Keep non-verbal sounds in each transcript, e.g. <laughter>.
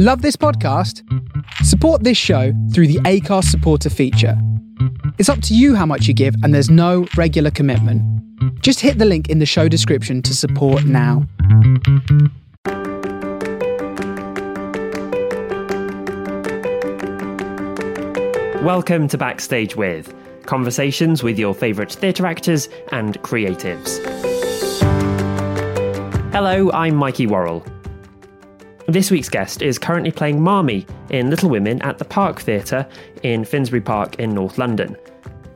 Love this podcast? Support this show through the Acast supporter feature. It's up to you how much you give, and there's no regular commitment. Just hit the link in the show description to support now. Welcome to Backstage With conversations with your favourite theatre actors and creatives. Hello, I'm Mikey Worrell. This week's guest is currently playing Marmee in Little Women at the Park Theatre in Finsbury Park in North London.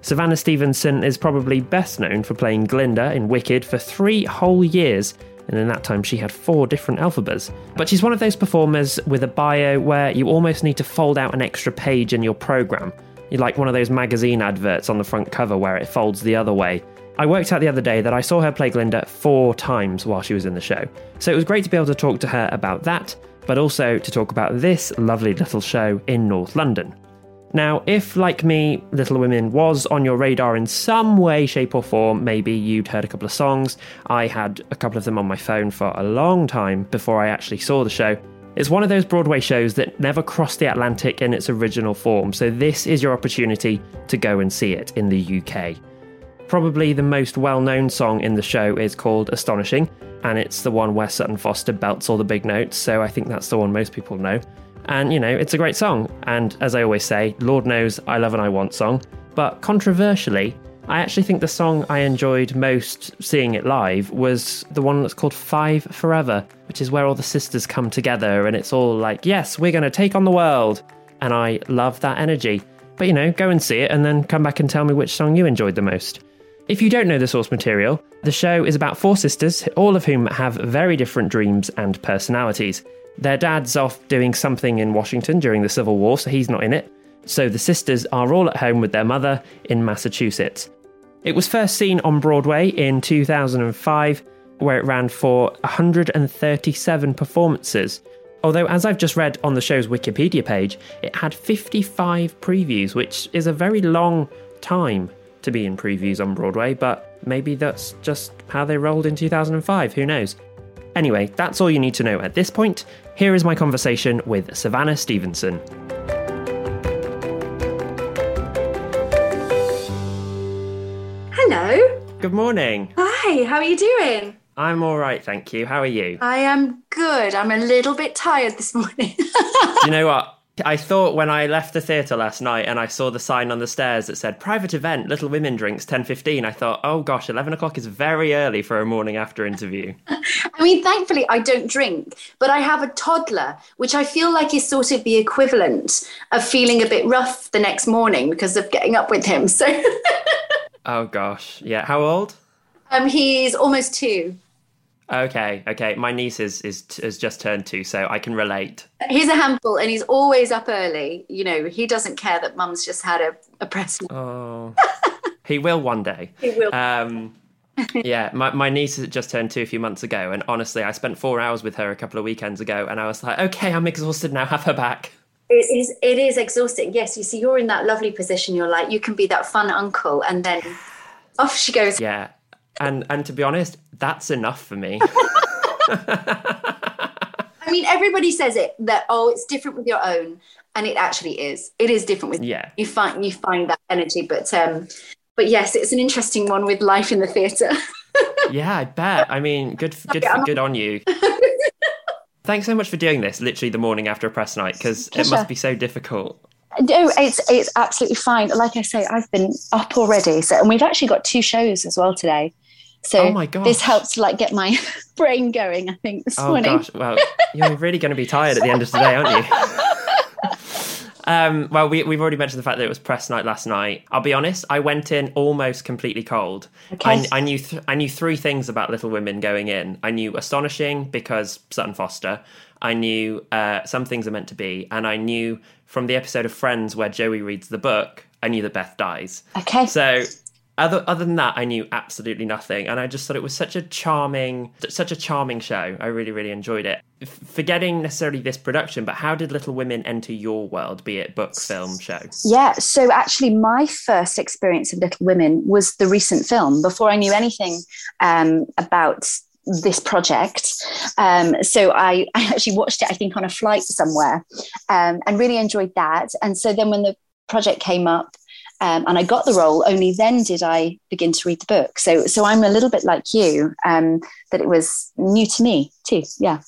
Savannah Stevenson is probably best known for playing Glinda in Wicked for three whole years, and in that time she had four different Elphabas. But she's one of those performers with a bio where you almost need to fold out an extra page in your programme. You're like one of those magazine adverts on the front cover where it folds the other way. I worked out the other day that I saw her play Glinda four times while she was in the show. So it was great to be able to talk to her about that, but also to talk about this lovely little show in North London. Now, if, like me, Little Women was on your radar in some way, shape, or form, maybe you'd heard a couple of songs. I had a couple of them on my phone for a long time before I actually saw the show. It's one of those Broadway shows that never crossed the Atlantic in its original form, so this is your opportunity to go and see it in the UK. Probably the most well known song in the show is called Astonishing, and it's the one where Sutton Foster belts all the big notes, so I think that's the one most people know. And, you know, it's a great song. And as I always say, Lord knows I love and I want song. But controversially, I actually think the song I enjoyed most seeing it live was the one that's called Five Forever, which is where all the sisters come together and it's all like, yes, we're going to take on the world. And I love that energy. But, you know, go and see it and then come back and tell me which song you enjoyed the most. If you don't know the source material, the show is about four sisters, all of whom have very different dreams and personalities. Their dad's off doing something in Washington during the Civil War, so he's not in it. So the sisters are all at home with their mother in Massachusetts. It was first seen on Broadway in 2005, where it ran for 137 performances. Although, as I've just read on the show's Wikipedia page, it had 55 previews, which is a very long time to be in previews on Broadway, but maybe that's just how they rolled in 2005, who knows? Anyway, that's all you need to know at this point. Here is my conversation with Savannah Stevenson. Hello. Good morning. Hi, how are you doing? I'm all right, thank you. How are you? I am good. I'm a little bit tired this morning. <laughs> You know what? I thought when I left the theatre last night and I saw the sign on the stairs that said private event, Little Women drinks, 10.15, I thought, oh gosh, 11 o'clock is very early for a morning after interview. <laughs> I mean, thankfully, I don't drink, but I have a toddler, which I feel like is sort of the equivalent of feeling a bit rough the next morning because of getting up with him. So, <laughs> oh gosh. Yeah. How old? um, he's almost two. Okay, okay. My niece is, is has just turned two, so I can relate. He's a handful and he's always up early. You know, he doesn't care that mum's just had a, a press. Oh, <laughs> he will one day. He will. Um, yeah, my, my niece just turned two a few months ago, and honestly, I spent four hours with her a couple of weekends ago, and I was like, okay, I'm exhausted now. Have her back. It is, it is exhausting. Yes, you see, you're in that lovely position. You're like, you can be that fun uncle, and then off she goes. Yeah, and and to be honest, that's enough for me. <laughs> I mean, everybody says it that oh, it's different with your own, and it actually is. It is different with Yeah. You find you find that energy, but um, but yes, it's an interesting one with life in the theatre. <laughs> yeah, I bet. I mean, good good good on you. <laughs> Thanks so much for doing this. Literally the morning after a press night because it must be so difficult. No, it's it's absolutely fine. Like I say, I've been up already, so and we've actually got two shows as well today. So Oh my gosh. this helps to like get my <laughs> brain going. I think this Oh morning. gosh, well, you're really going to be tired at the end of today, aren't you? <laughs> um, well, we, we've already mentioned the fact that it was press night last night. I'll be honest, I went in almost completely cold. Okay. I, I knew th- I knew three things about Little Women going in. I knew astonishing because Sutton Foster. I knew uh, some things are meant to be, and I knew from the episode of Friends where Joey reads the book. I knew that Beth dies. Okay. So other other than that, I knew absolutely nothing, and I just thought it was such a charming, such a charming show. I really, really enjoyed it. F- forgetting necessarily this production, but how did Little Women enter your world, be it book, film, show? Yeah, so actually, my first experience of Little Women was the recent film. Before I knew anything um, about this project. Um, so I, <laughs> I actually watched it, I think, on a flight somewhere um, and really enjoyed that. And so then when the project came up, um, and I got the role. Only then did I begin to read the book. So, so I'm a little bit like you. Um, that it was new to me too. Yeah.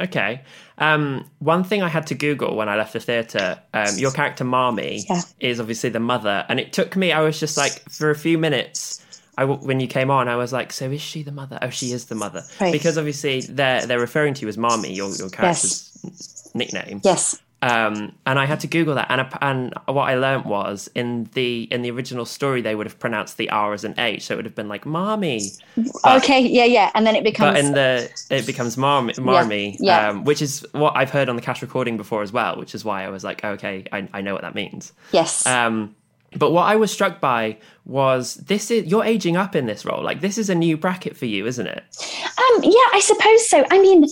Okay. Um, one thing I had to Google when I left the theatre, um, your character Marmee Yeah. is obviously the mother, and it took me. I was just like for a few minutes. I when you came on, I was like, "So is she the mother? Oh, she is the mother." Right. Because obviously they're they're referring to you as Marmee, your your character's nickname. Yes. Um, and I had to Google that, and and what I learnt was in the in the original story they would have pronounced the R as an H, so it would have been like. But- okay. Yeah. Yeah. And then it becomes. but in the it becomes Marmee, Marmee yeah. Um, which is what I've heard on the cast recording before as well, which is why I was like, okay, I, I know what that means. yes. Um, but what I was struck by was this is you're aging up in this role. Like this is a new bracket for you, isn't it? Um, yeah, I suppose so. I mean,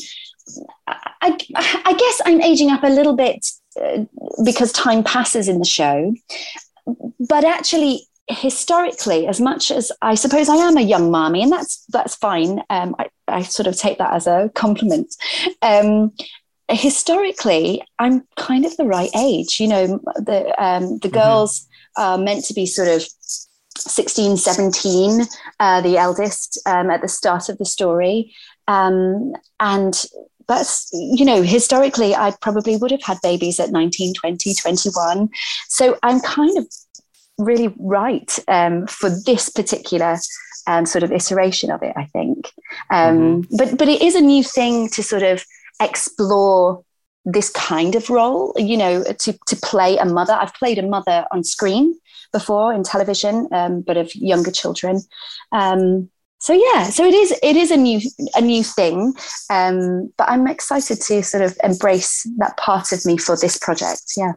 I, I guess I'm aging up a little bit uh, because time passes in the show. But actually, historically, as much as I suppose I am a young mommy, and that's that's fine. Um, I, I sort of take that as a compliment. Um, historically, I'm kind of the right age. You know, the um, the girls are meant to be sort of 16, 17, uh, the eldest um, at the start of the story. Um, and that's, you know, historically, I probably would have had babies at 19, 20, 21. So I'm kind of really right um, for this particular um, sort of iteration of it, I think. Um, But but it is a new thing to sort of explore this kind of role, you know, to, to play a mother. I've played a mother on screen before in television, um, but of younger children. So yeah, so it is it is a new a new thing, um, but I'm excited to sort of embrace that part of me for this project. Yeah.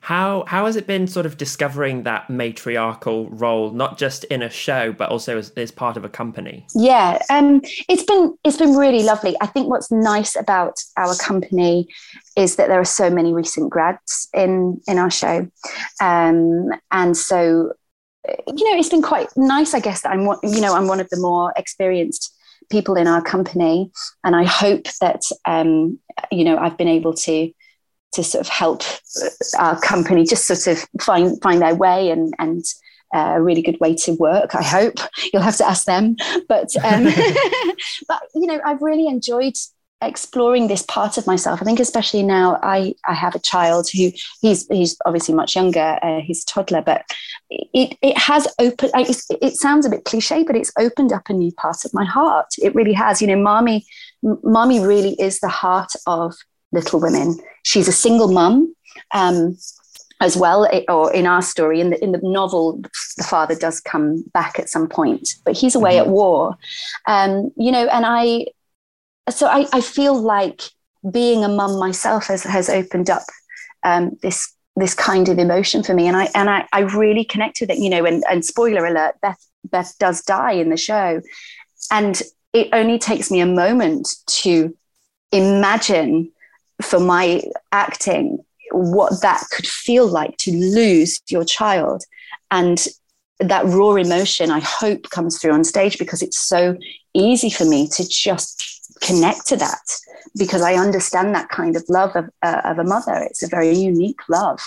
How how has it been sort of discovering that matriarchal role, not just in a show, but also as, as part of a company? Yeah, um, it's been it's been really lovely. I think what's nice about our company is that there are so many recent grads in in our show, um, and so you know it's been quite nice. I guess that I'm you know I'm one of the more experienced people in our company, and I hope that um, you know I've been able to to sort of help our company just sort of find find their way and and uh, a really good way to work. I hope <laughs> you'll have to ask them, but um, <laughs> but you know I've really enjoyed exploring this part of myself. I think especially now I I have a child who he's he's obviously much younger. Uh, he's a toddler, but it it has opened. It, it sounds a bit cliche, but it's opened up a new part of my heart. It really has. You know, Marmee, Marmee really is the heart of Little Women. She's a single mum. Um, as well, or in our story, in the in the novel, the father does come back at some point, but he's away at war. Um, you know, and I, so I, I feel like being a mum myself has has opened up um, this this kind of emotion for me, and I and I, I really connect with it. You know, and, and spoiler alert, Beth Beth does die in the show, and it only takes me a moment to imagine for my acting what that could feel like to lose your child and that raw emotion i hope comes through on stage because it's so easy for me to just connect to that because i understand that kind of love of, uh, of a mother it's a very unique love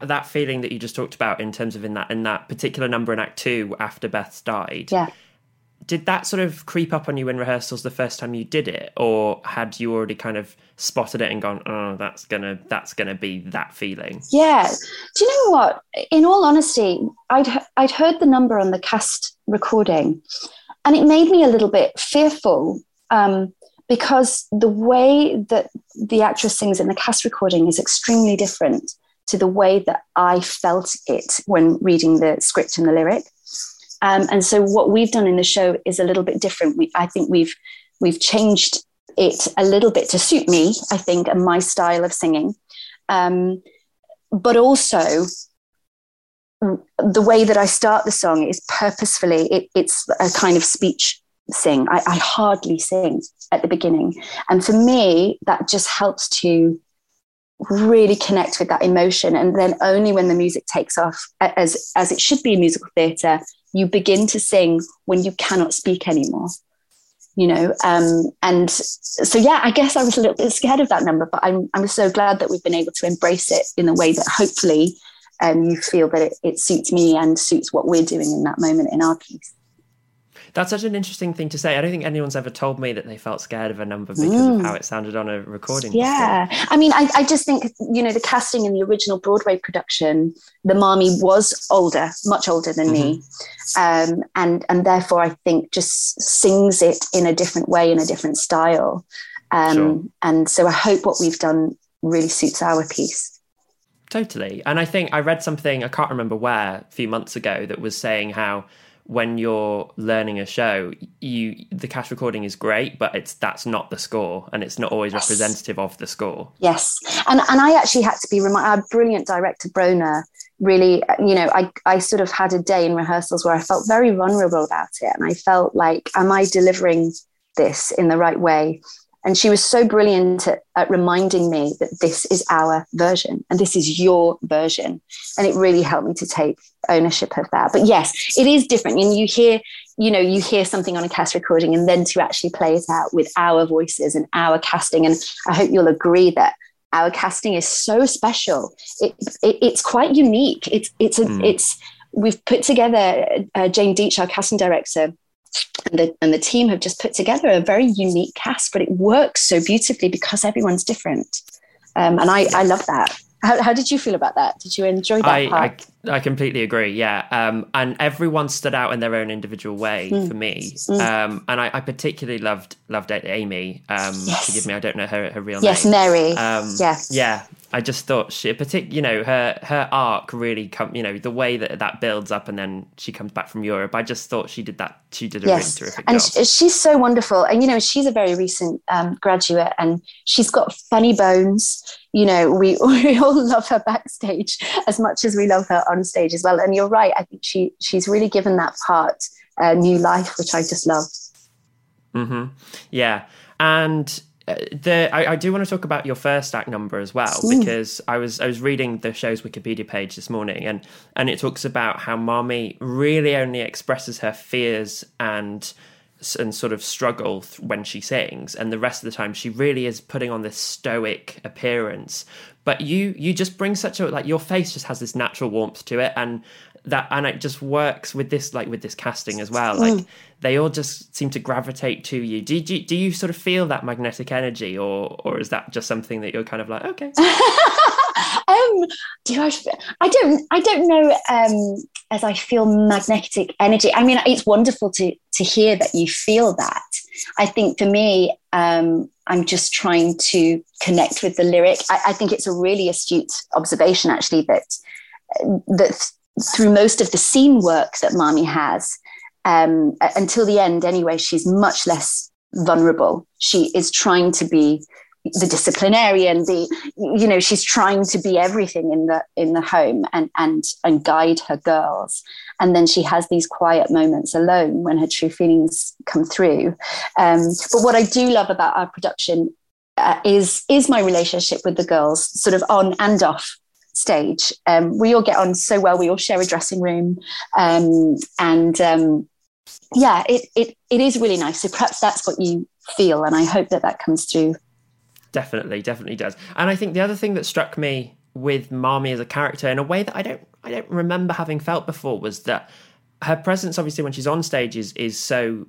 That feeling that you just talked about in terms of in that in that particular number in Act Two after Beth's died. yeah Did that sort of creep up on you in rehearsals the first time you did it, or had you already kind of spotted it and gone, "Oh, that's gonna that's gonna be that feeling"? Yeah. Do you know what? In all honesty, I'd I'd heard the number on the cast recording, and it made me a little bit fearful um, because the way that the actress sings in the cast recording is extremely different to the way that I felt it when reading the script and the lyric. Um, and so what we've done in the show is a little bit different. We, I think we've we've changed it a little bit to suit me, I think, and my style of singing. Um, but also the way that I start the song is purposefully, it, it's a kind of speech sing. I, I hardly sing at the beginning. And for me, that just helps to really connect with that emotion. And then only when the music takes off, as, as it should be in musical theatre, you begin to sing when you cannot speak anymore you know um, and so yeah i guess i was a little bit scared of that number but i'm, I'm so glad that we've been able to embrace it in a way that hopefully um, you feel that it, it suits me and suits what we're doing in that moment in our piece that's such an interesting thing to say. I don't think anyone's ever told me that they felt scared of a number because mm. of how it sounded on a recording. Yeah. Before. I mean, I, I, just think, you know, the casting in the original Broadway production, the Marmee was older, much older than mm-hmm. me. Um, and, and therefore, I think just sings it in a different way, in a different style. Um, sure. And so I hope what we've done really suits our piece. Totally. And I think I read something, I can't remember where, a few months ago, that was saying how when you're learning a show, you the cast recording is great, but it's that's not the score, and it's not always yes. representative of the score. Yes, and and I actually had to be reminded. Our brilliant director Bronagh really, you know, I I sort of had a day in rehearsals where I felt very vulnerable about it, and I felt like, am I delivering this in the right way? And she was so brilliant at, at, reminding me that this is our version and this is your version. And it really helped me to take ownership of that. But yes, it is different. And you hear, you know, you hear something on a cast recording and then to actually play it out with our voices and our casting. And I hope you'll agree that our casting is so special. It, it it's quite unique. It's, it's, a, mm. it's, we've put together uh, Jane Deitch, our casting director, and the, and the team have just put together a very unique cast, but it works so beautifully because everyone's different. Um, and I, I love that. How, how did you feel about that? Did you enjoy that I, part? I, I completely agree. Yeah, um, and everyone stood out in their own individual way mm. for me. Mm. Um, and I, I, particularly loved loved Amy. Um, yes. Forgive me, I don't know her, her real yes, name. Yes, Mary. Um, yes. Yeah, I just thought she, particular, you know, her her arc really come, you know, the way that that builds up, and then she comes back from Europe. I just thought she did that. She did a yes. really terrific and job. she's so wonderful, and you know, she's a very recent um, graduate, and she's got funny bones. You know, we <laughs> we all love her backstage as much as we love her on stage as well. And you're right. I think she she's really given that part a new life, which I just love. Hmm. Yeah, and Uh, the I, I, do want to talk about your first act number as well Ooh. because I was I was reading the show's Wikipedia page this morning and and it talks about how Marmee really only expresses her fears and and sort of struggle when she sings and the rest of the time she really is putting on this stoic appearance but you you just bring such a like your face just has this natural warmth to it and that and it just works with this like with this casting as well. Like mm. they all just seem to gravitate to you. Do, do, do you sort of feel that magnetic energy or or is that just something that you're kind of like okay. <laughs> Um do I, I don't i don't know um as i feel magnetic energy. I mean it's wonderful to to hear that you feel that. I think for me um i'm just trying to connect with the lyric. I, I think it's a really astute observation actually that that through most of the scene work that Marmee has, um, until the end anyway, she's much less vulnerable. She is trying to be the disciplinarian, the you know, she's trying to be everything in the in the home and and and guide her girls. And then she has these quiet moments alone when her true feelings come through. Um, but what I do love about our production uh, is is my relationship with the girls, sort of on and off stage. Um, we all get on so well. We all share a dressing room, um, and um, yeah, it, it it is really nice. So perhaps that's what you feel, and I hope that that comes through. Definitely, definitely does. And I think the other thing that struck me with Marmee as a character in a way that I don't I don't remember having felt before was that her presence obviously when she's on stage is is so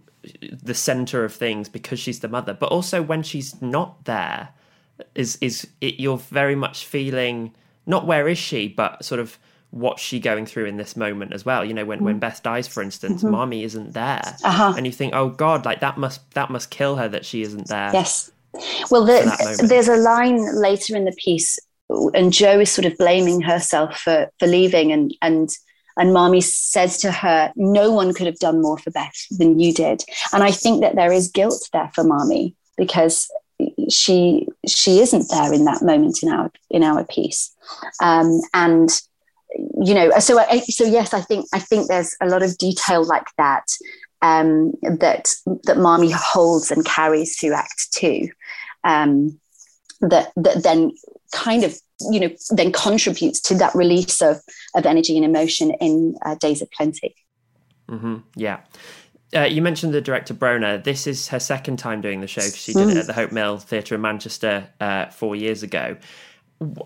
the center of things because she's the mother but also when she's not there is is it, you're very much feeling not where is she, but sort of what's she going through in this moment as well. You know, when, mm. when Beth dies, for instance, mm-hmm. Marmee isn't there, uh-huh. and you think, oh God, like that must that must kill her that she isn't there. Yes. Well, the, there's a line later in the piece, and Jo is sort of blaming herself for for leaving, and and and Marmee says to her, "No one could have done more for Beth than you did." And I think that there is guilt there for Marmee because she she isn't there in that moment in our in our piece um, and you know so I, so yes i think i think there's a lot of detail like that um, that that Marmee holds and carries through act two um, that that then kind of you know then contributes to that release of of energy and emotion in uh, days of plenty Mm-hmm. Yeah. Uh, you mentioned the director Bronagh. This is her second time doing the show. because She did it at the Hope Mill Theatre in Manchester uh, four years ago.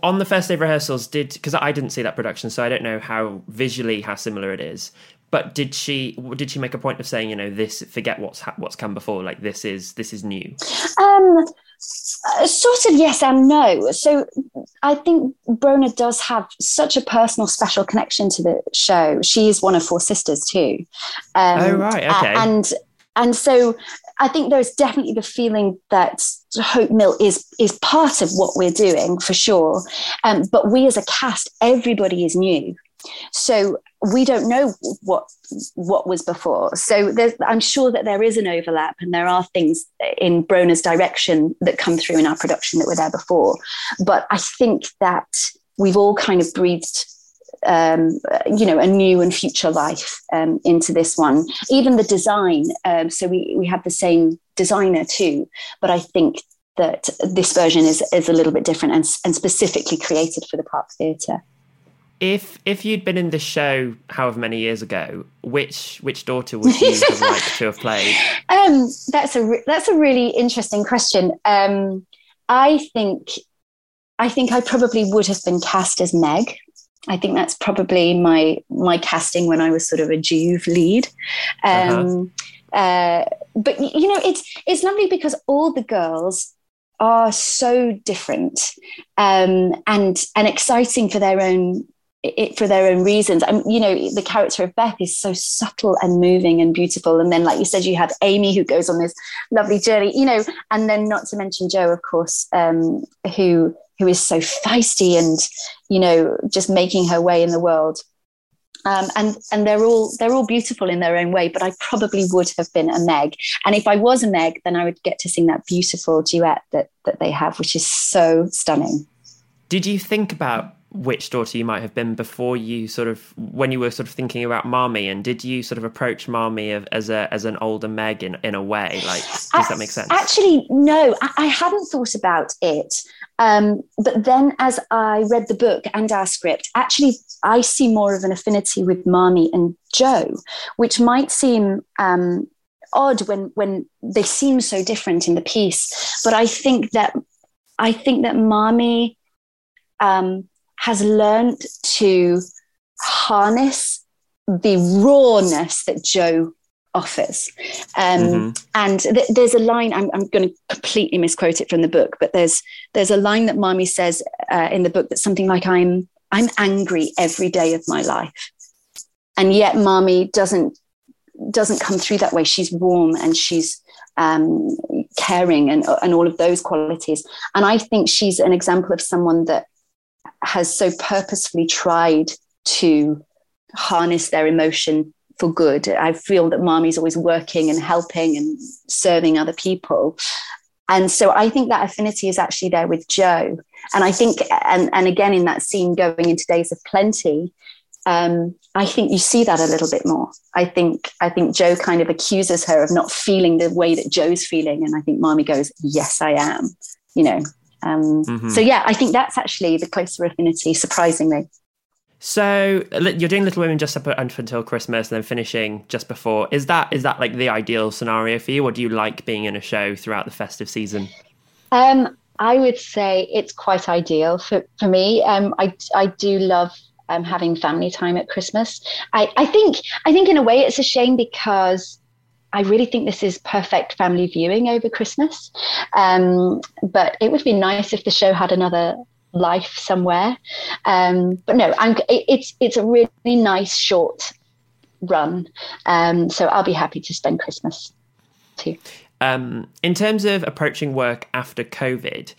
On the first day of rehearsals, did because I didn't see that production, so I don't know how visually how similar it is. But did she did she make a point of saying, you know, this forget what's what's come before, like this is this is new? Um, uh, sort of yes and no. So I think Bronagh does have such a personal, special connection to the show. She is one of four sisters too. Um, oh right, okay. And and so I think there's definitely the feeling that Hope Mill is is part of what we're doing for sure. Um, but we as a cast, everybody is new. So we don't know what what was before. So I'm sure that there is an overlap, and there are things in Bronagh's direction that come through in our production that were there before. But I think that we've all kind of breathed um, you know, a new and future life um, into this one. Even the design. Um, so we we have the same designer too, but I think that this version is is a little bit different and, and specifically created for the Park Theatre if if you'd been in the show however many years ago, which which daughter would you have liked to have played? <laughs> Um, that's a re- that's a really interesting question. Um, I think I think I probably would have been cast as Meg. I think that's probably my my casting when I was sort of a Juve lead. Um, uh-huh. uh, but you know, it's it's lovely because all the girls are so different um, and and exciting for their own it for their own reasons. And you know, the character of Beth is so subtle and moving and beautiful. And then, like you said, you have Amy who goes on this lovely journey, you know, and then not to mention Jo, of course, um, who who is so feisty and you know just making her way in the world. Um, and and they're all they're all beautiful in their own way. But I probably would have been a Meg, and if I was a Meg, then I would get to sing that beautiful duet that that they have, which is so stunning. Did you think about which daughter you might have been before you sort of when you were sort of thinking about Marmee and did you sort of approach Marmee as a as an older Meg in, in a way? Like does I, that make sense? actually no I, I hadn't thought about it. Um, but then as I read the book and our script actually I see more of an affinity with Marmee and Jo which might seem um, odd when when they seem so different in the piece. But I think that I think that Marmee um, has learned to harness the rawness that Jo offers. Um, mm-hmm. And th- there's a line I'm, I'm going to completely misquote it from the book, but there's there's a line that Marmee says uh, in the book that's something like I'm I'm angry every day of my life, and yet Marmee doesn't doesn't come through that way. She's warm and she's um, caring and and all of those qualities. And I think she's an example of someone that has so purposefully tried to harness their emotion for good. I feel that Marmee's always working and helping and serving other people. And so I think that affinity is actually there with Jo. And I think, and, and again, in that scene going into Days of Plenty, um, I think you see that a little bit more. I think I think Jo kind of accuses her of not feeling the way that Jo's feeling, and I think Marmee goes, "Yes, I am." You know, um, mm-hmm. So yeah, I think that's actually the closer affinity, surprisingly. So you're doing Little Women just up until Christmas and then finishing just before. Is that is that like the ideal scenario for you, or do you like being in a show throughout the festive season? Um, I would say it's quite ideal for, for me. Um, I I do love um, having family time at Christmas. I, I think I think in a way it's a shame because I really think this is perfect family viewing over Christmas. Um, but it would be nice if the show had another life somewhere. Um, but no, I'm, it, it's it's a really nice short run. Um, so I'll be happy to spend Christmas too. Um, in terms of approaching work after COVID,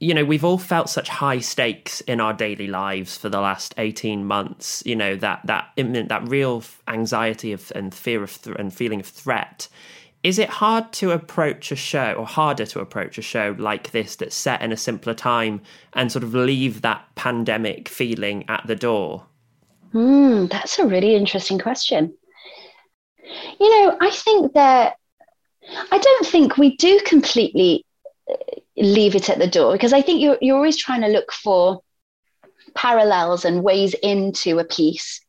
you know we've all felt such high stakes in our daily lives for the last 18 months you know that that that real anxiety of and fear of th- and feeling of threat. Is it hard to approach a show or harder to approach a show like this that's set in a simpler time and sort of leave that pandemic feeling at the door? Hmm, that's a really interesting question. You know i think that i don't think we do completely leave it at the door because I think you're, you're always trying to look for parallels and ways into a piece.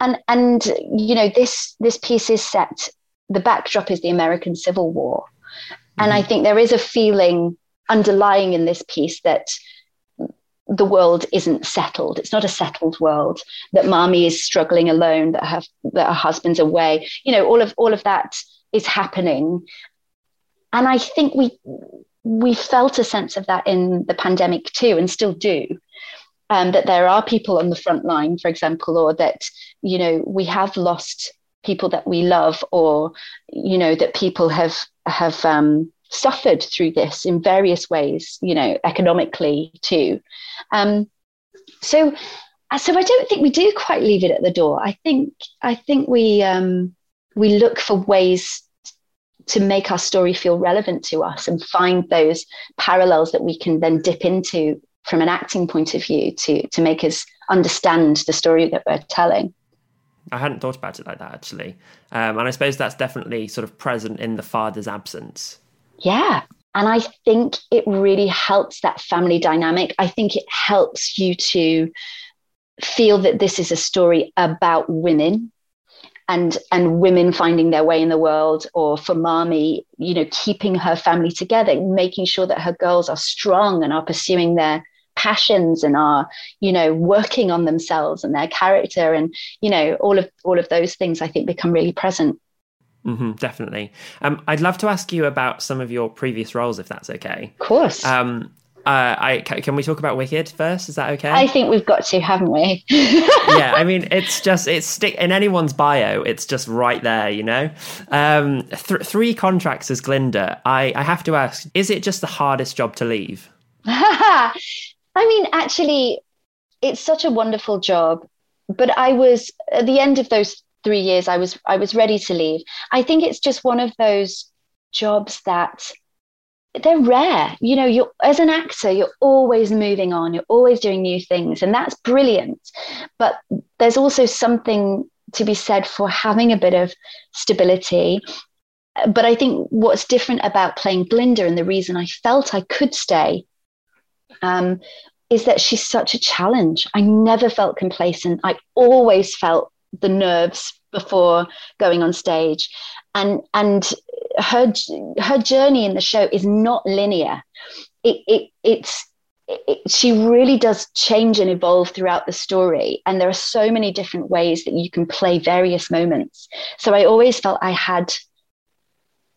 and and you know this this piece is set. The backdrop is the American Civil War, mm-hmm. and I mm-hmm. think there is a feeling underlying in this piece that the world isn't settled. It's not a settled world. That Marmee is struggling alone. That her that her husband's away. You know, all of all of that is happening, and I think we we felt a sense of that in the pandemic too, and still do. Um, that there are people on the front line, for example, or that you know we have lost people that we love, or you know that people have have um, suffered through this in various ways, you know, economically too. Um, so, uh, so I don't think we do quite leave it at the door. I think I think we um, we look for ways to make our story feel relevant to us and find those parallels that we can then dip into from an acting point of view to to make us understand the story that we're telling. I hadn't thought about it like that actually, um, and I suppose that's definitely sort of present in the father's absence. Yeah. And I think it really helps that family dynamic. I think it helps you to feel that this is a story about women and and women finding their way in the world or for Marmee you know keeping her family together making sure that her girls are strong and are pursuing their passions and are you know working on themselves and their character and you know all of all of those things i think become really present Mm-hmm, definitely. Um, I'd love to ask you about some of your previous roles, if that's okay. Of course. Um, uh, I can we talk about Wicked first? Is that okay? I think we've got to, haven't we? <laughs> yeah, I mean, it's just it's stick in anyone's bio. It's just right there, you know. Um, th- three contracts as Glinda. I I have to ask: Is it just the hardest job to leave? <laughs> I mean, actually, it's such a wonderful job. But I was at the end of those three years i was i was ready to leave i think it's just one of those jobs that they're rare. You know you're as an actor you're always moving on you're always doing new things and that's brilliant. But there's also something to be said for having a bit of stability. But i think what's different about playing glinda and the reason i felt i could stay um, is that she's such a challenge. I never felt complacent. I always felt the nerves before going on stage. And and her her journey in the show is not linear. It, it it's it, she really does change and evolve throughout the story. And there are so many different ways that you can play various moments. So i always felt i had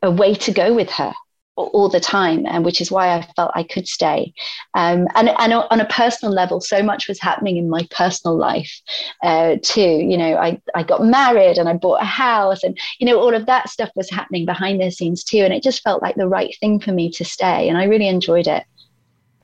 a way to go with her all the time, and which is why I felt I could stay. Um, and, and on a personal level, so much was happening in my personal life uh, too. You know, I, I got married and I bought a house, and you know, all of that stuff was happening behind the scenes too. And it just felt like the right thing for me to stay, and I really enjoyed it.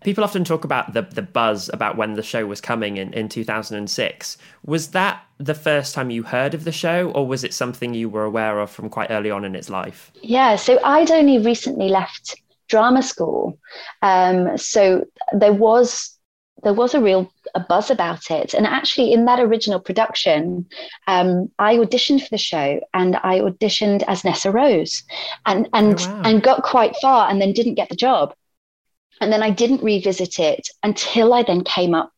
People often talk about the the buzz about when the show was coming in, in 2006. Was that the first time you heard of the show, or was it something you were aware of from quite early on in its life? Yeah, so I'd only recently left drama school, um, so there was there was a real a buzz about it. And actually, in that original production, um, I auditioned for the show, and I auditioned as Nessarose, and and oh, wow. and got quite far, and then didn't get the job. And then I didn't revisit it until I then came up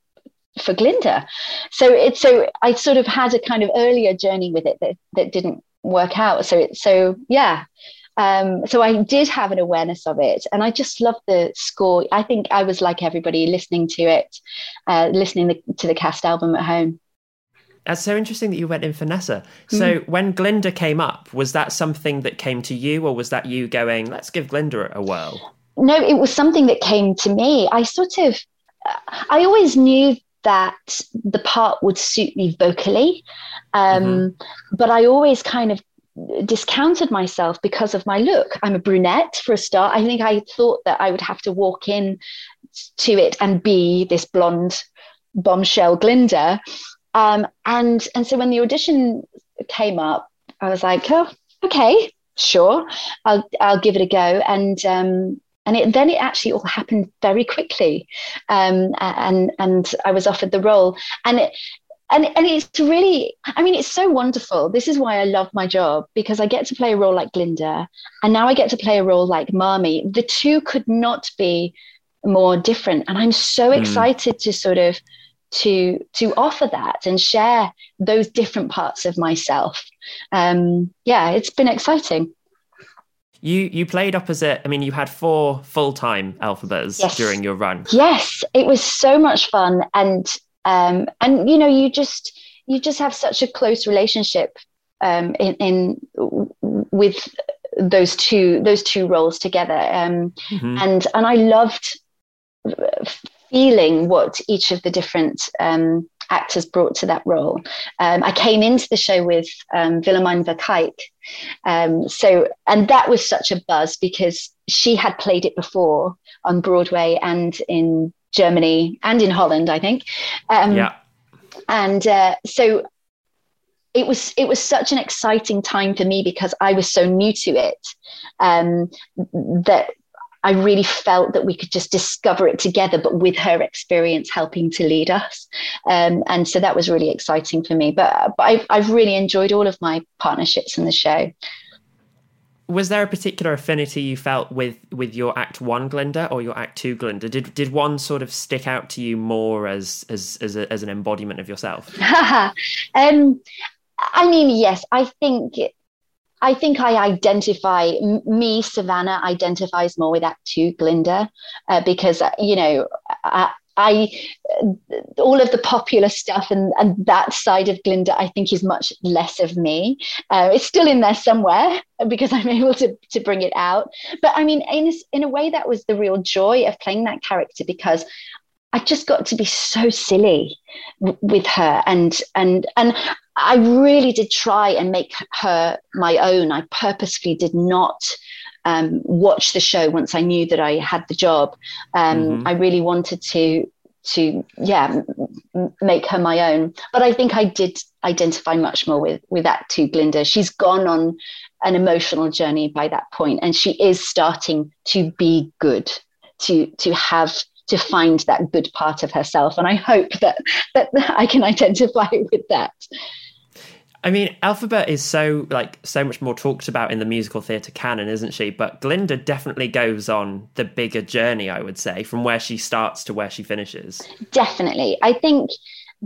for Glinda. So it's so I sort of had a kind of earlier journey with it that, that didn't work out. So it so yeah. Um, so I did have an awareness of it, and I just loved the score. I think I was like everybody listening to it, uh, listening the, to the cast album at home. That's so interesting that you went in for Nessa. So mm. when Glinda came up, was that something that came to you, or was that you going, "Let's give Glinda a whirl"? No, it was something that came to me. I sort of, I always knew that the part would suit me vocally, um, mm-hmm. but I always kind of discounted myself because of my look. I'm a brunette for a start. I think I thought that I would have to walk in to it and be this blonde bombshell Glinda. Um, and and so when the audition came up, I was like, oh, okay, sure, I'll I'll give it a go. And um, and it, then it actually all happened very quickly um, and and I was offered the role and it, and and it's really I mean it's so wonderful this is why I love my job because I get to play a role like Glinda and now I get to play a role like Marmee the two could not be more different and I'm so mm. excited to sort of to to offer that and share those different parts of myself. Um, yeah, it's been exciting. You you played opposite. I mean, you had four full time Elphabas yes. during your run. Yes, it was so much fun, and um, and you know, you just you just have such a close relationship um, in, in with those two those two roles together, um, mm-hmm. and and I loved feeling what each of the different um, actors brought to that role. Um, I came into the show with um, Willemijn Verkaik. Um, so, and that was such a buzz because she had played it before on Broadway and in Germany and in Holland, I think. Um, yeah. And uh, so it was it was such an exciting time for me because I was so new to it um, that I really felt that we could just discover it together, but with her experience helping to lead us. Um, and so that was really exciting for me. But, but I've, I've really enjoyed all of my partnerships in the show. Was there a particular affinity you felt with with your Act One Glinda or your Act Two Glinda? Did did one sort of stick out to you more as as as, a, as an embodiment of yourself? <laughs> um, I mean, yes, I think I think I identify me, Savannah identifies more with Act Two, Glinda, uh, because uh, you know I, I, all of the popular stuff and, and that side of Glinda, I think is much less of me. Uh, it's still in there somewhere <laughs> because I'm able to to bring it out. But I mean, in in a way, that was the real joy of playing that character because I just got to be so silly w- with her, and and and I really did try and make her my own. I purposefully did not um, watch the show once I knew that I had the job. Um, mm-hmm. I really wanted to to yeah m- make her my own. But I think I did identify much more with with that too, Glinda. She's gone on an emotional journey by that point, and she is starting to be good. To to have to find that good part of herself. And I hope that that I can <laughs> identify with that. I mean, Elphaba is so like so much more talked about in the musical theatre canon, isn't she? But Glinda definitely goes on the bigger journey, I would say, from where she starts to where she finishes. Definitely. I think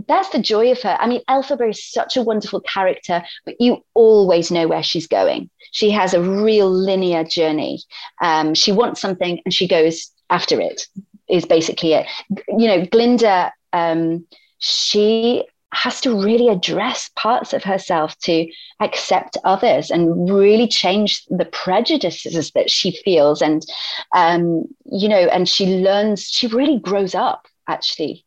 that's the joy of her. I mean, Elphaba is such a wonderful character, but you always know where she's going. She has a real linear journey. Um, she wants something and she goes after it is basically it. You know, Glinda, um, she has to really address parts of herself to accept others and really change the prejudices that she feels and um, you know and she learns she really grows up actually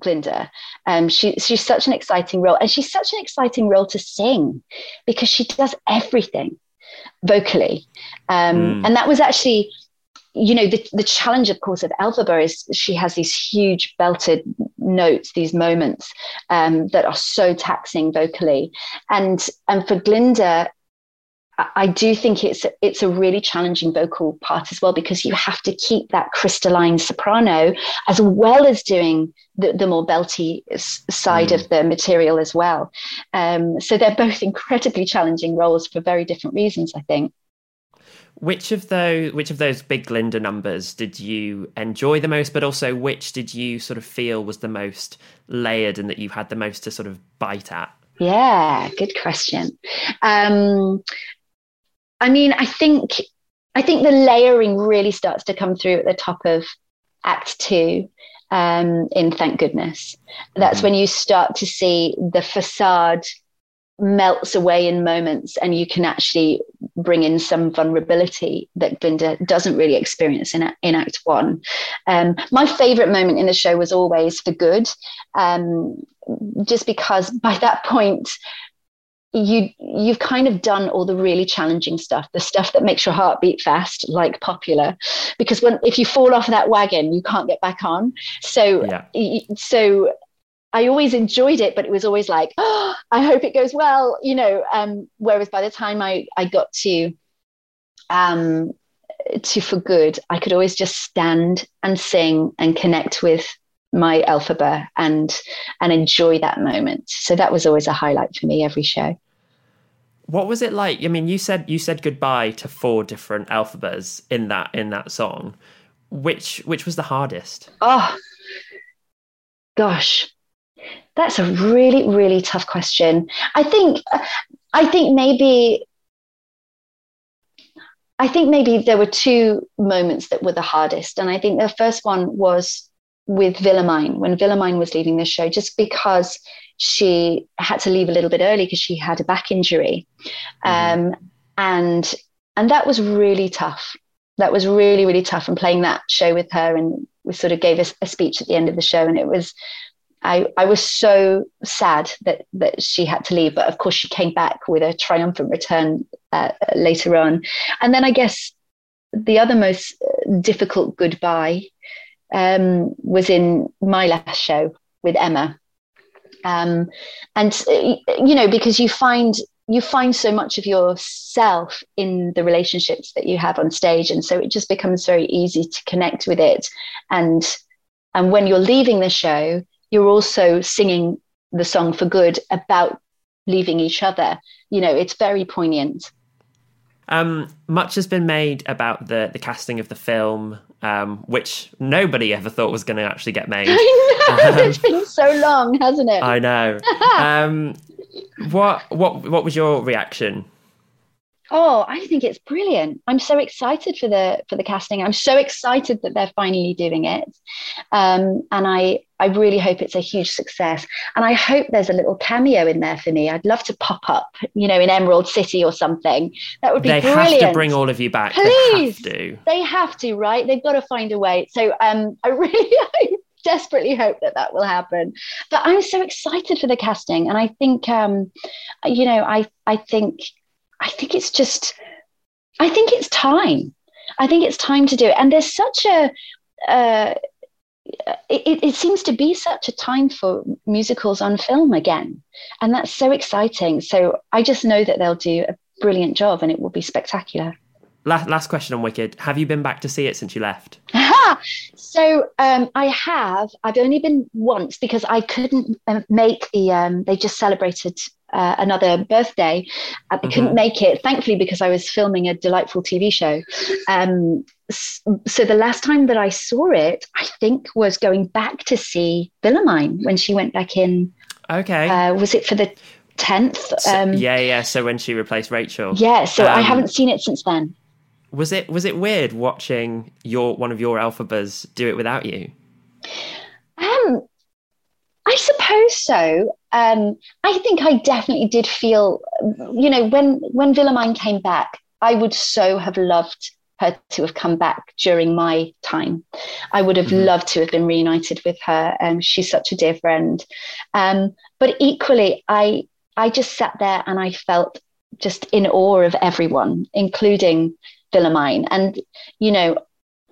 Glinda. Um, she, she's such an exciting role, and she's such an exciting role to sing because she does everything vocally. Um, mm. And that was actually you know, the, the challenge, of course, of Elphaba is she has these huge belted notes, these moments um, that are so taxing vocally. And, and for Glinda, I do think it's it's a really challenging vocal part as well because you have to keep that crystalline soprano as well as doing the, the more belty side mm. of the material as well. Um, so they're both <laughs> incredibly challenging roles for very different reasons, I think. Which of those which of those big Glinda numbers did you enjoy the most, but also which did you sort of feel was the most layered and that you had the most to sort of bite at? Yeah, good question. Um, I mean, I think I think the layering really starts to come through at the top of Act Two. Um, in Thank Goodness, that's mm-hmm. when you start to see the facade melts away in moments and you can actually bring in some vulnerability that Glinda doesn't really experience in, in Act One. Um, my favorite moment in the show was always for good, um, just because by that point, you you've kind of done all the really challenging stuff the stuff that makes your heart beat fast like popular because when if you fall off that wagon you can't get back on so yeah. so I always enjoyed it, but it was always like, oh, <gasps> I hope it goes well, you know. Um, whereas by the time I, I got to um, to for good, I could always just stand and sing and connect with my Elphaba and and enjoy that moment. So that was always a highlight for me every show. What was it like? I mean, you said you said goodbye to four different Elphabas in that in that song. Which which was the hardest? Oh gosh That's a really, really tough question. I think, I think maybe, I think maybe there were two moments that were the hardest, and I think the first one was with Willemijn when Willemijn was leaving the show, just because she had to leave a little bit early because she had a back injury, mm-hmm. um, and and that was really tough. That was really really tough. And playing that show with her, and we sort of gave a, a speech at the end of the show, and it was I, I was so sad that that she had to leave, but of course she came back with a triumphant return uh, later on. And then I guess the other most difficult goodbye um, was in my last show with Emma, um, and uh, you know because you find you find so much of yourself in the relationships that you have on stage, and so it just becomes very easy to connect with it, and and when you're leaving the show you're also singing the song for good about leaving each other. You know, it's very poignant. Um, much has been made about the the casting of the film, um, which nobody ever thought was going to actually get made. <laughs> I know um, it's been so long, hasn't it? I know. <laughs> um, what what what was your reaction Oh, I think it's brilliant. I'm so excited for the for the casting. I'm so excited that they're finally doing it, um, and I I really hope it's a huge success. And I hope there's a little cameo in there for me. I'd love to pop up, you know, in Emerald City or something. That would be they brilliant. They have to bring all of you back. Please, they have to. They have to, right? They've got to find a way. So um, I <laughs> really. I desperately hope that that will happen but i'm so excited for the casting and i think um, you know i i think I think it's just, I think it's time. I think it's time to do it. And there's such a, uh, it, it seems to be such a time for musicals on film again. And that's so exciting. So I just know that they'll do a brilliant job and it will be spectacular. Last, last question on Wicked. Have you been back to see it since you left? <laughs> so um, I have. I've only been once because I couldn't um, make the. Um, they just celebrated uh, another birthday. I mm-hmm. couldn't make it, thankfully, because I was filming a delightful TV show. Um, so the last time that I saw it, I think, was going back to see Willemijn when she went back in. Okay. Uh, was it for the tenth? So, um, yeah, yeah. So when she replaced Rachel. Yeah. So I um, haven't seen it since then. Was it was it weird watching your one of your Elphabas do it without you? Um, I suppose so. Um, I think I definitely did feel, you know, when when Willemijn came back, I would so have loved her to have come back during my time. I would have mm-hmm. loved to have been reunited with her. Um, she's such a dear friend. Um, but equally, I I just sat there and I felt just in awe of everyone, including Willemijn. And you know,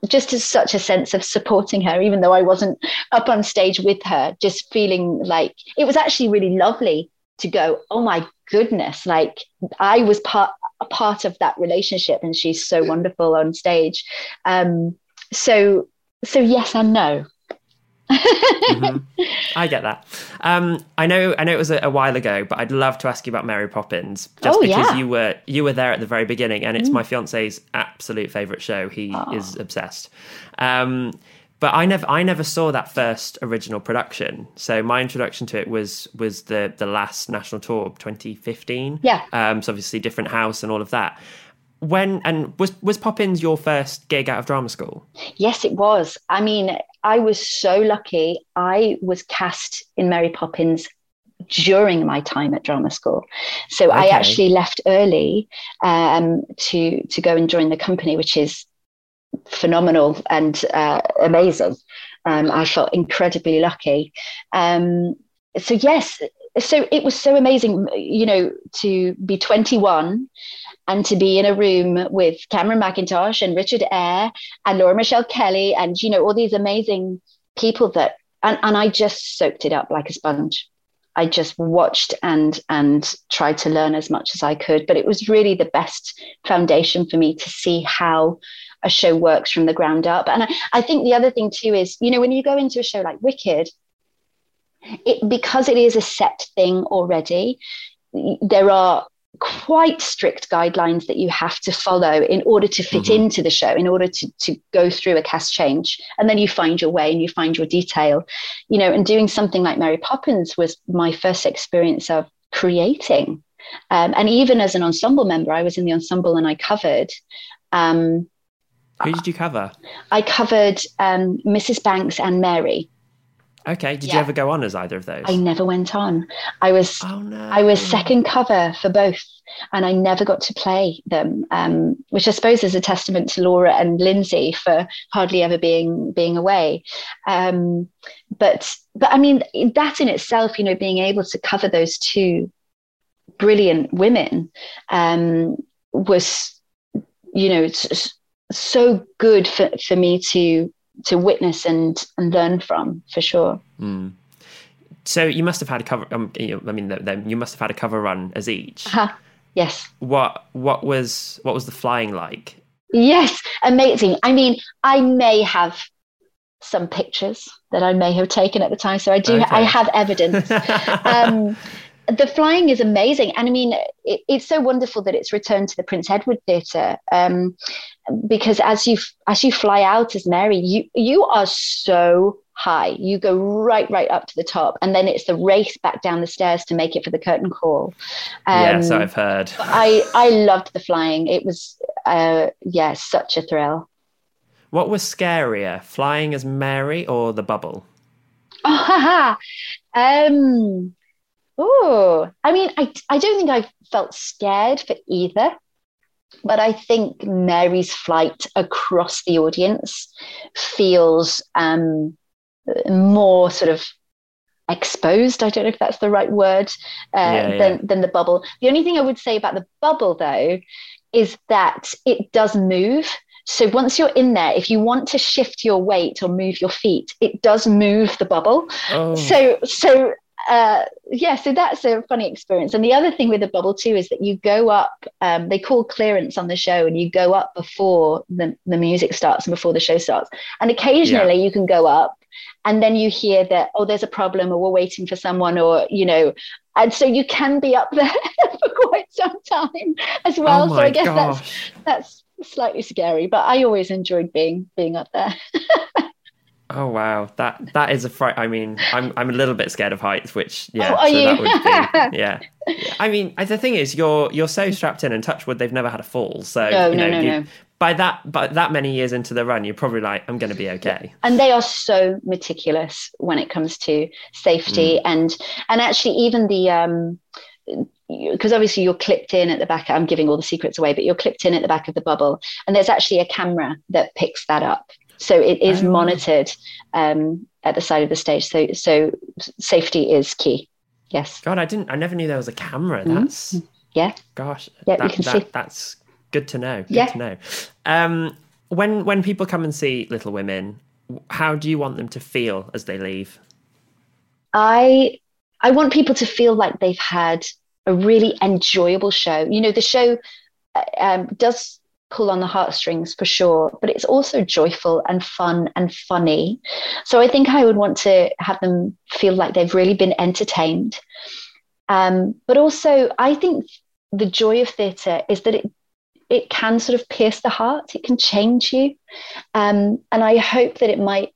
just as such a sense of supporting her, even though I wasn't up on stage with her, just feeling like it was actually really lovely to go, oh my goodness, like I was part a part of that relationship and she's so wonderful on stage. Um, so so yes and no mm-hmm. <laughs> I get that. Um, I know. I know it was a, a, while ago, but I'd love to ask you about Mary Poppins, just oh, because yeah. you were you were there at the very beginning, and it's mm. my fiance's absolute favorite show. He oh. is obsessed. Um, but I never, I never saw that first original production. So my introduction to it was was the the last national tour, 2015. Yeah. Um, so obviously different house and all of that when and was was Poppins your first gig out of drama school? Yes, it was. I mean, I was so lucky. I was cast in Mary Poppins during my time at drama school, so okay. I actually left early um, to to go and join the company, which is phenomenal and uh, amazing. Um, I felt incredibly lucky. Um, so yes, so it was so amazing, you know, to be 21 and to be in a room with Cameron Mackintosh and Richard Eyre and Laura Michelle Kelly and you know all these amazing people that and, and I just soaked it up like a sponge. I just watched and and tried to learn as much as I could. But it was really the best foundation for me to see how a show works from the ground up. And I, I think the other thing too is, you know, when you go into a show like Wicked, it because it is a set thing already, there are quite strict guidelines that you have to follow in order to fit mm-hmm. into the show in order to to go through a cast change. And then you find your way and you find your detail. You know and doing something like mary poppins was my first experience of creating. Um, and even as an ensemble member i was in the ensemble and i covered um, who did you cover? I covered um, mrs banks and mary Okay. Did yeah. you ever go on as either of those? I never went on. I was oh, no. I was second cover for both, and I never got to play them. Um, which I suppose is a testament to Laura and Linzi for hardly ever being being away. Um, but but I mean that in itself, you know, being able to cover those two brilliant women um, was, you know, so good for, for me to to witness and and learn from for sure. Mm. So you must have had a cover. Um, I mean, you must have had a cover run as each. Uh-huh. Yes. What what was what was the flying like? Yes, amazing. I mean, I may have some pictures that I may have taken at the time, so I do. Okay. I have evidence. <laughs> um, the flying is amazing. And i mean it, it's so wonderful that it's returned to the prince edward theatre um, because as you as you fly out as mary you you are so high. You go right right up to the top and then it's the race back down the stairs to make it for the curtain call. Um, yes i've heard. I i loved the flying. It was uh yeah such a thrill. What was scarier flying as mary or the bubble? Oh, <laughs> um Oh, I mean, I, I don't think I felt scared for either, but I think Mary's flight across the audience feels um, more sort of exposed. I don't know if that's the right word uh, yeah, than, than the bubble. The only thing I would say about the bubble, though, is that it does move. So once you're in there, if you want to shift your weight or move your feet, it does move the bubble. Oh. So so uh, yeah, so that's a funny experience. And the other thing with the bubble too is that you go up. Um, they call clearance on the show, and you go up before the the music starts and before the show starts. And occasionally yeah. you can go up, and then you hear that oh, there's a problem, or we're waiting for someone, or you know. And so you can be up there <laughs> for quite some time as well. Oh so I guess gosh. that's that's slightly scary, but I always enjoyed being being up there. <laughs> Oh wow, that that is a fright. I mean, I'm I'm a little bit scared of heights, which yeah, oh, so that would be <laughs> yeah. I mean, the thing is, you're you're so strapped in, and touch wood, they've never had a fall. So no, you know, no, no, you, by that by that many years into the run, you're probably like, I'm going to be okay. And they are so meticulous when it comes to safety, mm. and and actually even the um because obviously you're clipped in at the back. I'm giving all the secrets away, but you're clipped in at the back of the bubble, and there's actually a camera that picks that up. So it is oh. monitored um, at the side of the stage. So so safety is key. Yes. God, I didn't. I never knew there was a camera. Mm-hmm. That's mm-hmm. yeah. Gosh, yeah, that, you can that, see. That's good to know. Good yeah. to know. Um, when when people come and see Little Women, how do you want them to feel as they leave? I I want people to feel like they've had a really enjoyable show. You know, the show uh, um, does pull on the heartstrings for sure, but it's also joyful and fun and funny. So I think I would want to have them feel like they've really been entertained. Um, but also, I think the joy of theatre is that it it can sort of pierce the heart. It can change you, um, and I hope that it might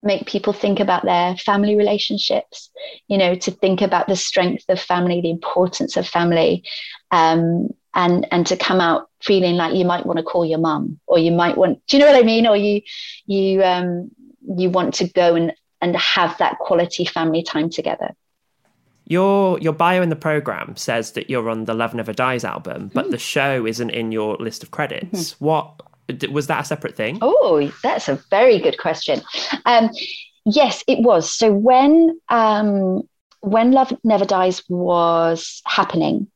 make people think about their family relationships. You know, to think about the strength of family, the importance of family, um, and and to come out feeling like you might want to call your mum or you might want do you know what i mean? Or you you um you want to go and and have that quality family time together. Your your bio in the program says that you're on the love never dies album but mm. the show isn't in your list of credits. Mm-hmm. what was that a separate thing? Oh that's a very good question. Um yes it was. So when um when love never dies was happening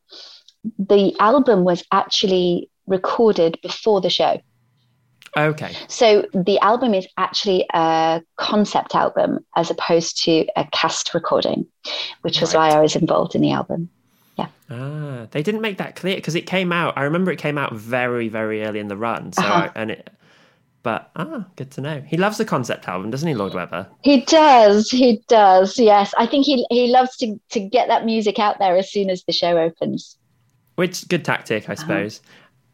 the album was actually recorded before the show. Okay. So the album is actually a concept album as opposed to a cast recording, which was right. why I was involved in the album. Yeah. Ah, they didn't make that clear because it came out. I remember it came out very, very early in the run. So uh-huh. I, and it, but ah, good to know. He loves the concept album, doesn't he, Lord Webber? He does. He does. Yes, I think he he loves to to get that music out there as soon as the show opens. Which good tactic, I suppose.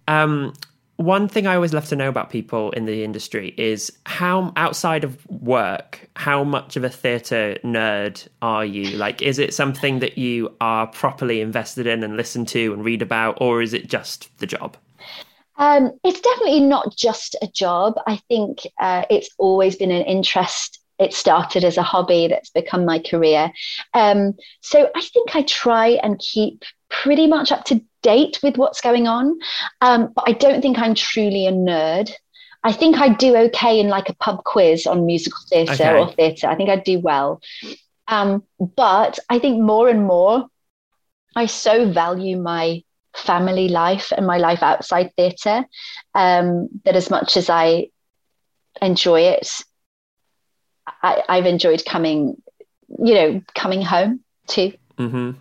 Uh-huh. Um, one thing I always love to know about people in the industry is how outside of work, how much of a theatre nerd are you? Like, is it something that you are properly invested in and listen to and read about, or is it just the job? Um, it's definitely not just a job. I think uh, it's always been an interest. It started as a hobby that's become my career. Um, so I think I try and keep pretty much up to date with what's going on. Um, but I don't think I'm truly a nerd. I think I do okay in like a pub quiz on musical theatre okay. or theatre. I think I do well. Um, but I think more and more, I so value my family life and my life outside theatre um, that as much as I enjoy it, I, have enjoyed coming, you know, coming home too. Mm-hmm.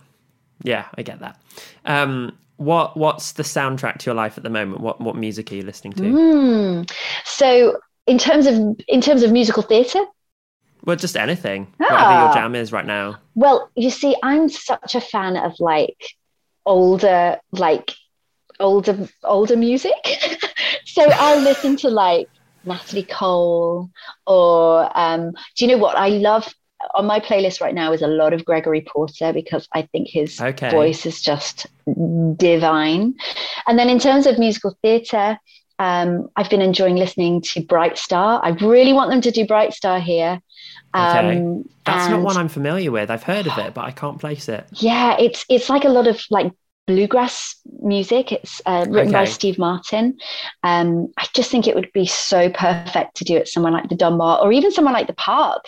Yeah, I get that. Um, what what's the soundtrack to your life at the moment? What what music are you listening to? Mm. So in terms of in terms of musical theatre. Well, just anything, ah. whatever your jam is right now. Well, you see, I'm such a fan of like older, like older older music. <laughs> so I'll listen to like Natalie Cole or um, do you know what I love on my playlist right now is a lot of Gregory Porter because I think his okay. voice is just divine. And then in terms of musical theatre, um, I've been enjoying listening to Bright Star. I really want them to do Bright Star here. Okay. Um, That's not one I'm familiar with. I've heard of it, but I can't place it. Yeah, it's it's like a lot of like bluegrass music. It's uh, written okay. by Steve Martin. Um, I just think it would be so perfect to do it somewhere like the Donmar or even somewhere like the Park.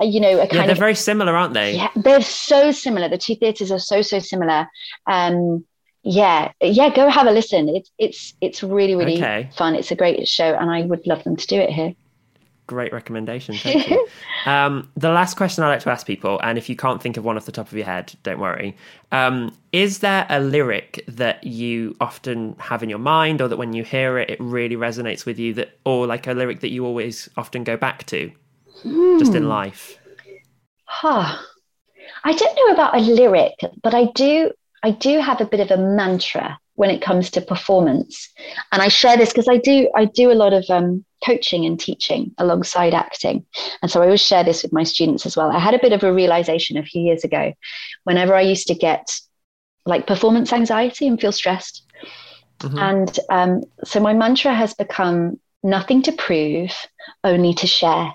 Uh, you know, a kind yeah, they're of, very similar, aren't they? Yeah, they're so similar. The two theatres are so so similar. Um, yeah, yeah, go have a listen. It's it's it's really really okay. fun. It's a great show, and I would love them to do it here. Great recommendation. Thank you. <laughs> um, the last question I like to ask people, and if you can't think of one off the top of your head, don't worry. Um, is there a lyric that you often have in your mind, or that when you hear it, it really resonates with you, that, or like a lyric that you always often go back to, hmm. just in hmm. life? Huh. I don't know about a lyric, but I do. I do have a bit of a mantra when it comes to performance, and I share this because I do. I do a lot of um, coaching and teaching alongside acting. And so I always share this with my students as well. I had a bit of a realization a few years ago whenever I used to get like performance anxiety and feel stressed. Mm-hmm. And um, so my mantra has become nothing to prove, only to share.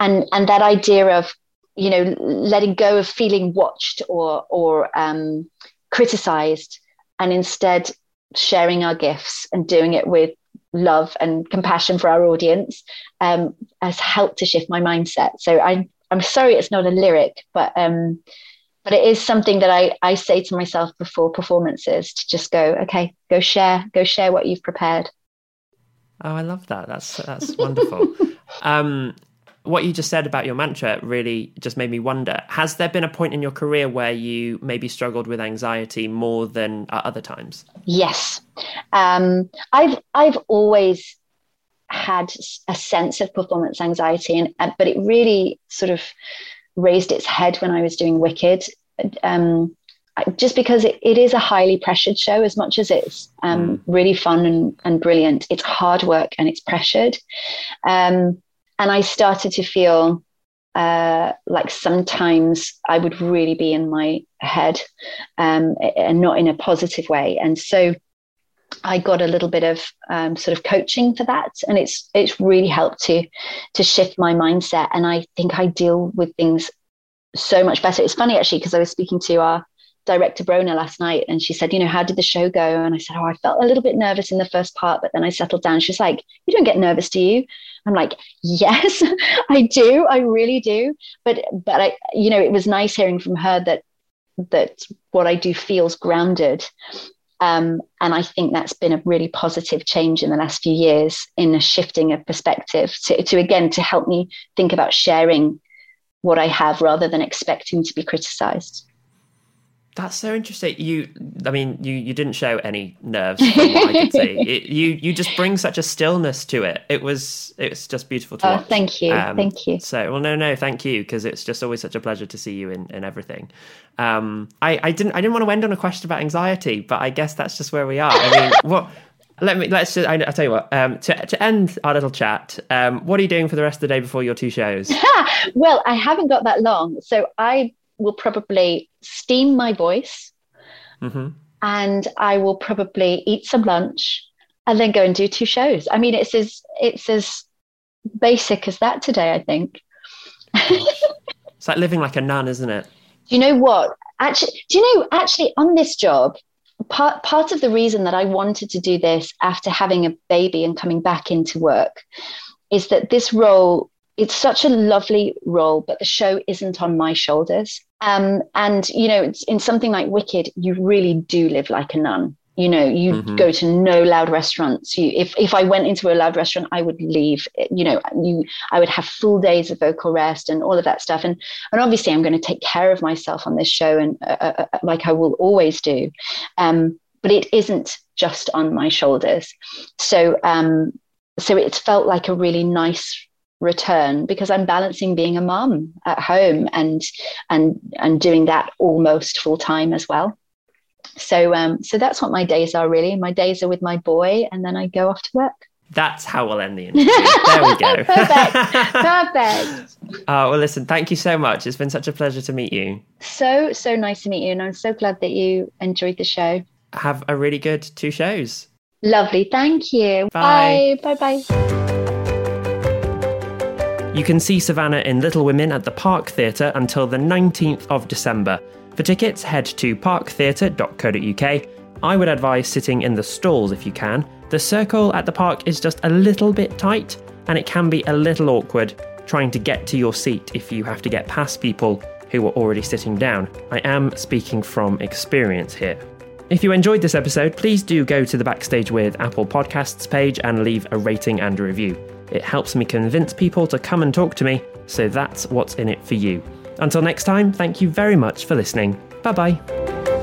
And, and that idea of, you know, letting go of feeling watched or, or um, criticized and instead sharing our gifts and doing it with love and compassion for our audience um, has helped to shift my mindset. So I'm I'm sorry it's not a lyric, but um, but it is something that I I say to myself before performances to just go okay, go share, go share what you've prepared. Oh, I love that. That's that's wonderful. <laughs> um, what you just said about your mantra really just made me wonder has there been a point in your career where you maybe struggled with anxiety more than at other times? Yes. Um, i've i've always had a sense of performance anxiety and uh, but it really sort of raised its head when i was doing wicked. Um, just because it, it is a highly pressured show as much as it's um, mm. really fun and, and brilliant it's hard work and it's pressured. Um, and I started to feel uh, like sometimes I would really be in my head um, and not in a positive way. And so I got a little bit of um, sort of coaching for that, and it's it's really helped to to shift my mindset. And I think I deal with things so much better. It's funny actually because I was speaking to our director Bronagh last night and she said, you know, how did the show go? And I said, oh, I felt a little bit nervous in the first part, but then I settled down. She's like, you don't get nervous, do you? I'm like, yes, <laughs> I do. I really do. But, but I, you know, it was nice hearing from her that, that what I do feels grounded. Um, and I think that's been a really positive change in the last few years in a shifting of perspective to, to again, to help me think about sharing what I have rather than expecting to be criticized. That's so interesting. You, I mean, you, you didn't show any nerves from what I could see. <laughs> It, you you just bring such a stillness to it. It was it was just beautiful to Oh, watch. thank you, thank you. So well, no, no, thank you because it's just always such a pleasure to see you in, in everything. Um, I, I didn't I didn't want to end on a question about anxiety, but I guess that's just where we are. I mean, <laughs> what? Let me let's just. I, I'll tell you what. Um, to to end our little chat, um, what are you doing for the rest of the day before your two shows? <laughs> well, I haven't got that long, so I will probably steam my voice, hmm and I will probably eat some lunch, and then go and do two shows. I mean, it's as it's as basic as that today. I think. <laughs> It's like living like a nun, isn't it? Do you know what? Actually, do you know actually on this job, part part of the reason that I wanted to do this after having a baby and coming back into work is that this role it's such a lovely role, but the show isn't on my shoulders. Um, and you know, it's, in something like Wicked, you really do live like a nun. You know, you Mhm. go to no loud restaurants. You, if if I went into a loud restaurant, I would leave. You know, you I would have full days of vocal rest and all of that stuff. And and obviously, I'm going to take care of myself on this show, and uh, uh, uh, like I will always do. Um, but it isn't just on my shoulders. So um, so it felt like a really nice return because I'm balancing being a mum at home and and and doing that almost full time as well. So um so that's what my days are really. My days are with my boy and then I go off to work. That's how we'll end the interview. there we go. <laughs> Perfect. Perfect. Oh, <laughs> well, listen, thank you so much. It's been such a pleasure to meet you. So so nice to meet you and I'm so glad that you enjoyed the show. Have a really good two shows. Lovely. Thank you. Bye. Bye bye. You can see Savannah in Little Women at the Park Theatre until the 19th of December. For tickets, head to parktheatre.co.uk. I would advise sitting in the stalls if you can. The circle at the park is just a little bit tight, and it can be a little awkward trying to get to your seat if you have to get past people who are already sitting down. I am speaking from experience here. If you enjoyed this episode, please do go to the Backstage with Apple Podcasts page and leave a rating and a review. It helps me convince people to come and talk to me, so that's what's in it for you. Until next time, thank you very much for listening. Bye bye.